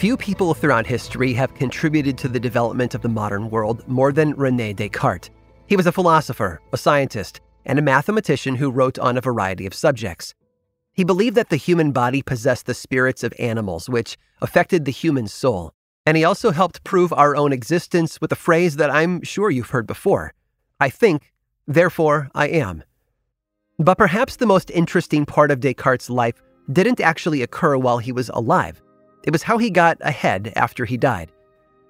Few people throughout history have contributed to the development of the modern world more than Rene Descartes. He was a philosopher, a scientist, and a mathematician who wrote on a variety of subjects. He believed that the human body possessed the spirits of animals, which affected the human soul. And he also helped prove our own existence with a phrase that I'm sure you've heard before I think, therefore I am. But perhaps the most interesting part of Descartes' life didn't actually occur while he was alive. It was how he got ahead after he died.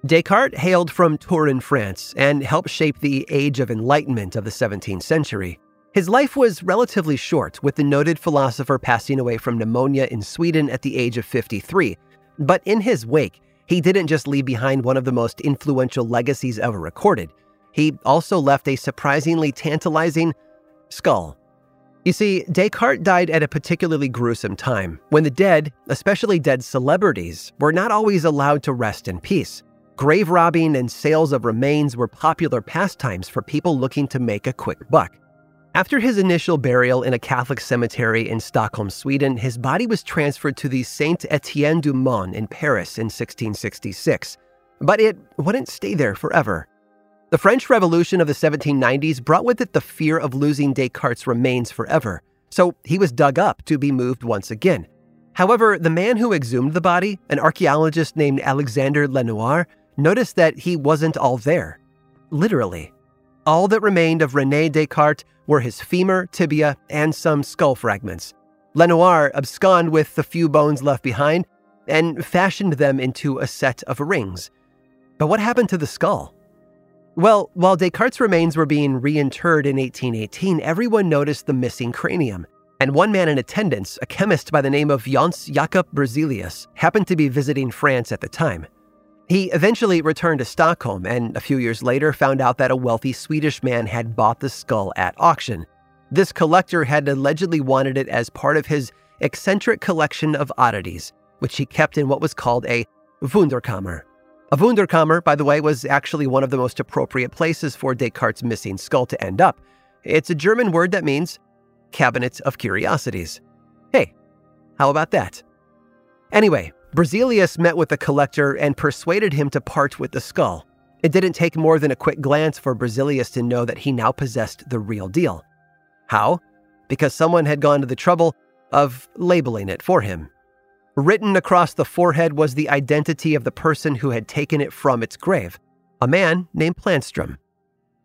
Descartes hailed from Touraine, France, and helped shape the Age of Enlightenment of the 17th century. His life was relatively short, with the noted philosopher passing away from pneumonia in Sweden at the age of 53. But in his wake, he didn't just leave behind one of the most influential legacies ever recorded. He also left a surprisingly tantalizing skull. You see, Descartes died at a particularly gruesome time when the dead, especially dead celebrities, were not always allowed to rest in peace. Grave robbing and sales of remains were popular pastimes for people looking to make a quick buck. After his initial burial in a Catholic cemetery in Stockholm, Sweden, his body was transferred to the Saint Etienne du Mont in Paris in 1666. But it wouldn't stay there forever. The French Revolution of the 1790s brought with it the fear of losing Descartes' remains forever, so he was dug up to be moved once again. However, the man who exhumed the body, an archaeologist named Alexander Lenoir, noticed that he wasn't all there. Literally. All that remained of Rene Descartes were his femur, tibia, and some skull fragments. Lenoir absconded with the few bones left behind and fashioned them into a set of rings. But what happened to the skull? Well, while Descartes' remains were being reinterred in 1818, everyone noticed the missing cranium. And one man in attendance, a chemist by the name of Jöns Jacob Berzelius, happened to be visiting France at the time. He eventually returned to Stockholm and a few years later found out that a wealthy Swedish man had bought the skull at auction. This collector had allegedly wanted it as part of his eccentric collection of oddities, which he kept in what was called a Wunderkammer, a Wunderkammer, by the way, was actually one of the most appropriate places for Descartes' missing skull to end up. It's a German word that means cabinet of curiosities. Hey, how about that? Anyway, Berzelius met with the collector and persuaded him to part with the skull. It didn't take more than a quick glance for Berzelius to know that he now possessed the real deal. How? Because someone had gone to the trouble of labeling it for him. Written across the forehead was the identity of the person who had taken it from its grave, a man named Planstrom.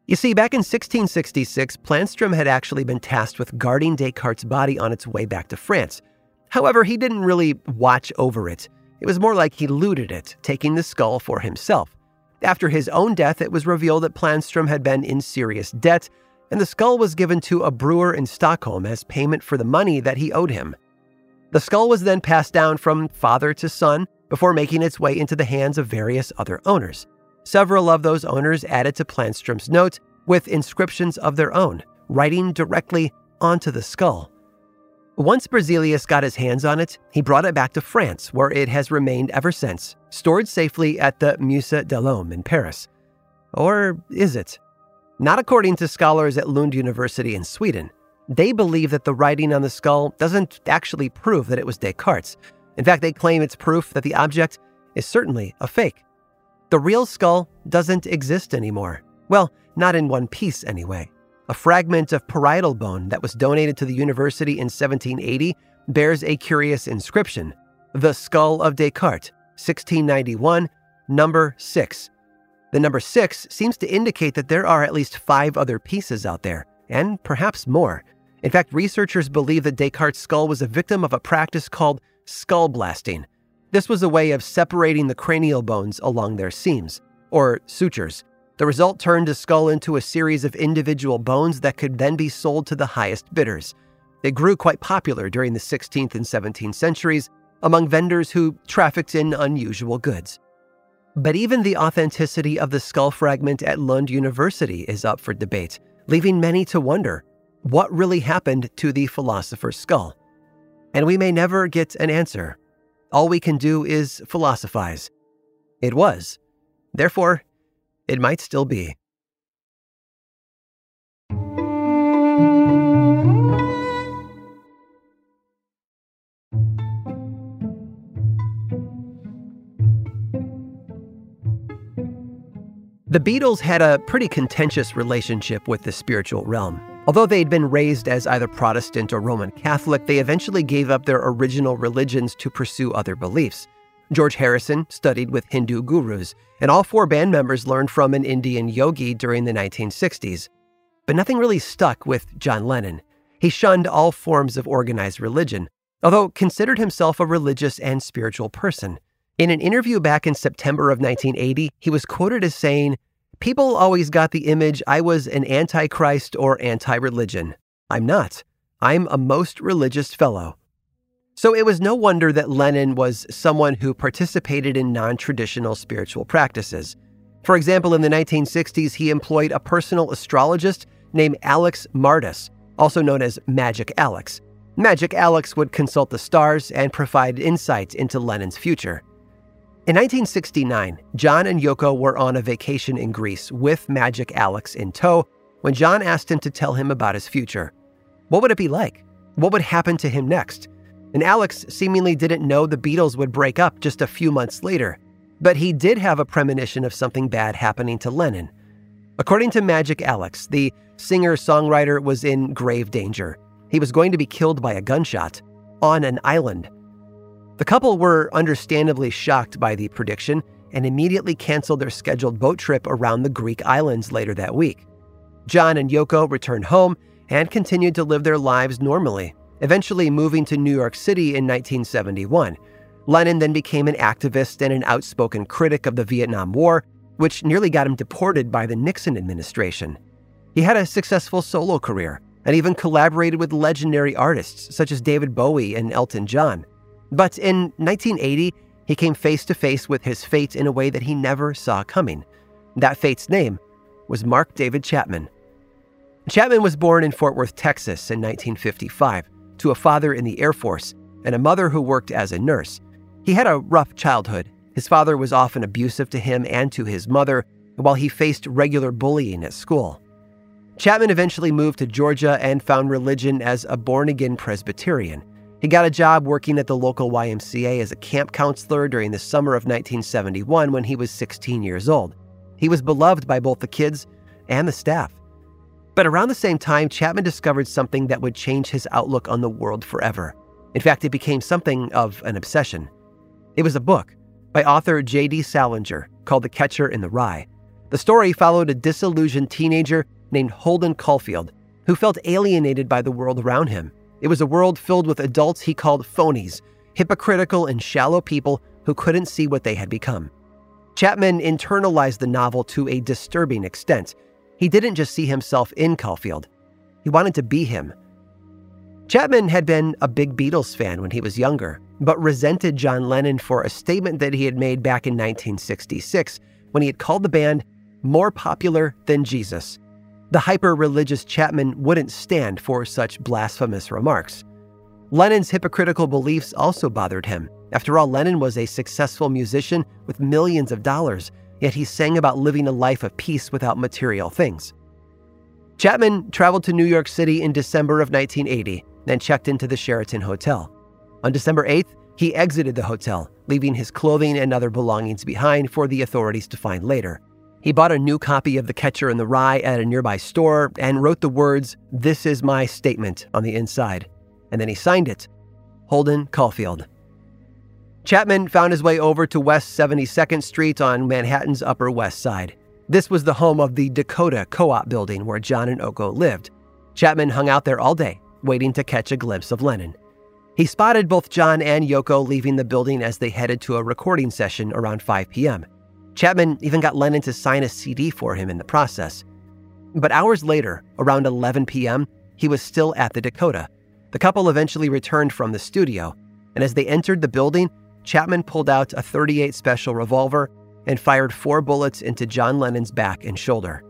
You see, back in 1666, Planstrom had actually been tasked with guarding Descartes' body on its way back to France. However, he didn't really watch over it. It was more like he looted it, taking the skull for himself. After his own death, it was revealed that Planstrom had been in serious debt, and the skull was given to a brewer in Stockholm as payment for the money that he owed him. The skull was then passed down from father to son before making its way into the hands of various other owners. Several of those owners added to Planstrom's notes with inscriptions of their own, writing directly onto the skull. Once Berzelius got his hands on it, he brought it back to France, where it has remained ever since, stored safely at the Musée de l'Homme in Paris. Or is it? Not according to scholars at Lund University in Sweden. They believe that the writing on the skull doesn't actually prove that it was Descartes. In fact, they claim it's proof that the object is certainly a fake. The real skull doesn't exist anymore. Well, not in one piece anyway. A fragment of parietal bone that was donated to the university in 1780 bears a curious inscription The Skull of Descartes, 1691, number 6. The number 6 seems to indicate that there are at least five other pieces out there, and perhaps more. In fact, researchers believe that Descartes' skull was a victim of a practice called skull blasting. This was a way of separating the cranial bones along their seams, or sutures. The result turned the skull into a series of individual bones that could then be sold to the highest bidders. It grew quite popular during the 16th and 17th centuries among vendors who trafficked in unusual goods. But even the authenticity of the skull fragment at Lund University is up for debate, leaving many to wonder what really happened to the philosopher's skull. And we may never get an answer. All we can do is philosophize. It was. Therefore, it might still be. The Beatles had a pretty contentious relationship with the spiritual realm. Although they'd been raised as either Protestant or Roman Catholic, they eventually gave up their original religions to pursue other beliefs. George Harrison studied with Hindu gurus, and all four band members learned from an Indian yogi during the 1960s. But nothing really stuck with John Lennon. He shunned all forms of organized religion, although considered himself a religious and spiritual person. In an interview back in September of 1980, he was quoted as saying, People always got the image I was an antichrist or anti religion. I'm not. I'm a most religious fellow. So it was no wonder that Lennon was someone who participated in non traditional spiritual practices. For example, in the 1960s, he employed a personal astrologist named Alex Mardas, also known as Magic Alex. Magic Alex would consult the stars and provide insights into Lennon's future. In 1969, John and Yoko were on a vacation in Greece with Magic Alex in tow when John asked him to tell him about his future. What would it be like? What would happen to him next? And Alex seemingly didn't know the Beatles would break up just a few months later, but he did have a premonition of something bad happening to Lennon. According to Magic Alex, the singer songwriter was in grave danger. He was going to be killed by a gunshot on an island the couple were understandably shocked by the prediction and immediately canceled their scheduled boat trip around the Greek islands later that week. John and Yoko returned home and continued to live their lives normally, eventually moving to New York City in 1971. Lennon then became an activist and an outspoken critic of the Vietnam War, which nearly got him deported by the Nixon administration. He had a successful solo career and even collaborated with legendary artists such as David Bowie and Elton John. But in 1980, he came face to face with his fate in a way that he never saw coming. That fate's name was Mark David Chapman. Chapman was born in Fort Worth, Texas in 1955 to a father in the Air Force and a mother who worked as a nurse. He had a rough childhood. His father was often abusive to him and to his mother, while he faced regular bullying at school. Chapman eventually moved to Georgia and found religion as a born again Presbyterian. He got a job working at the local YMCA as a camp counselor during the summer of 1971 when he was 16 years old. He was beloved by both the kids and the staff. But around the same time, Chapman discovered something that would change his outlook on the world forever. In fact, it became something of an obsession. It was a book by author J.D. Salinger called The Catcher in the Rye. The story followed a disillusioned teenager named Holden Caulfield who felt alienated by the world around him it was a world filled with adults he called phonies, hypocritical and shallow people who couldn't see what they had become. Chapman internalized the novel to a disturbing extent. He didn't just see himself in Caulfield, he wanted to be him. Chapman had been a big Beatles fan when he was younger, but resented John Lennon for a statement that he had made back in 1966 when he had called the band more popular than Jesus. The hyper religious Chapman wouldn't stand for such blasphemous remarks. Lennon's hypocritical beliefs also bothered him. After all, Lennon was a successful musician with millions of dollars, yet he sang about living a life of peace without material things. Chapman traveled to New York City in December of 1980 then checked into the Sheraton Hotel. On December 8th, he exited the hotel, leaving his clothing and other belongings behind for the authorities to find later. He bought a new copy of The Catcher in the Rye at a nearby store and wrote the words, This is my statement, on the inside. And then he signed it Holden Caulfield. Chapman found his way over to West 72nd Street on Manhattan's Upper West Side. This was the home of the Dakota Co op building where John and Yoko lived. Chapman hung out there all day, waiting to catch a glimpse of Lennon. He spotted both John and Yoko leaving the building as they headed to a recording session around 5 p.m. Chapman even got Lennon to sign a CD for him in the process. But hours later, around 11 p.m., he was still at the Dakota. The couple eventually returned from the studio, and as they entered the building, Chapman pulled out a 38 special revolver and fired four bullets into John Lennon's back and shoulder.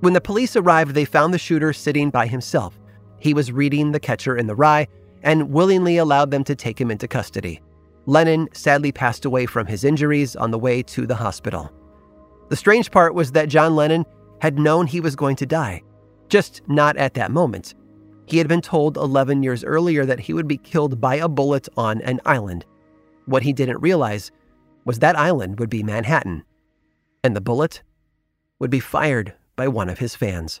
When the police arrived, they found the shooter sitting by himself. He was reading The Catcher in the Rye and willingly allowed them to take him into custody. Lennon sadly passed away from his injuries on the way to the hospital. The strange part was that John Lennon had known he was going to die, just not at that moment. He had been told 11 years earlier that he would be killed by a bullet on an island. What he didn't realize was that island would be Manhattan, and the bullet would be fired by one of his fans.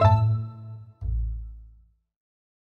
thank you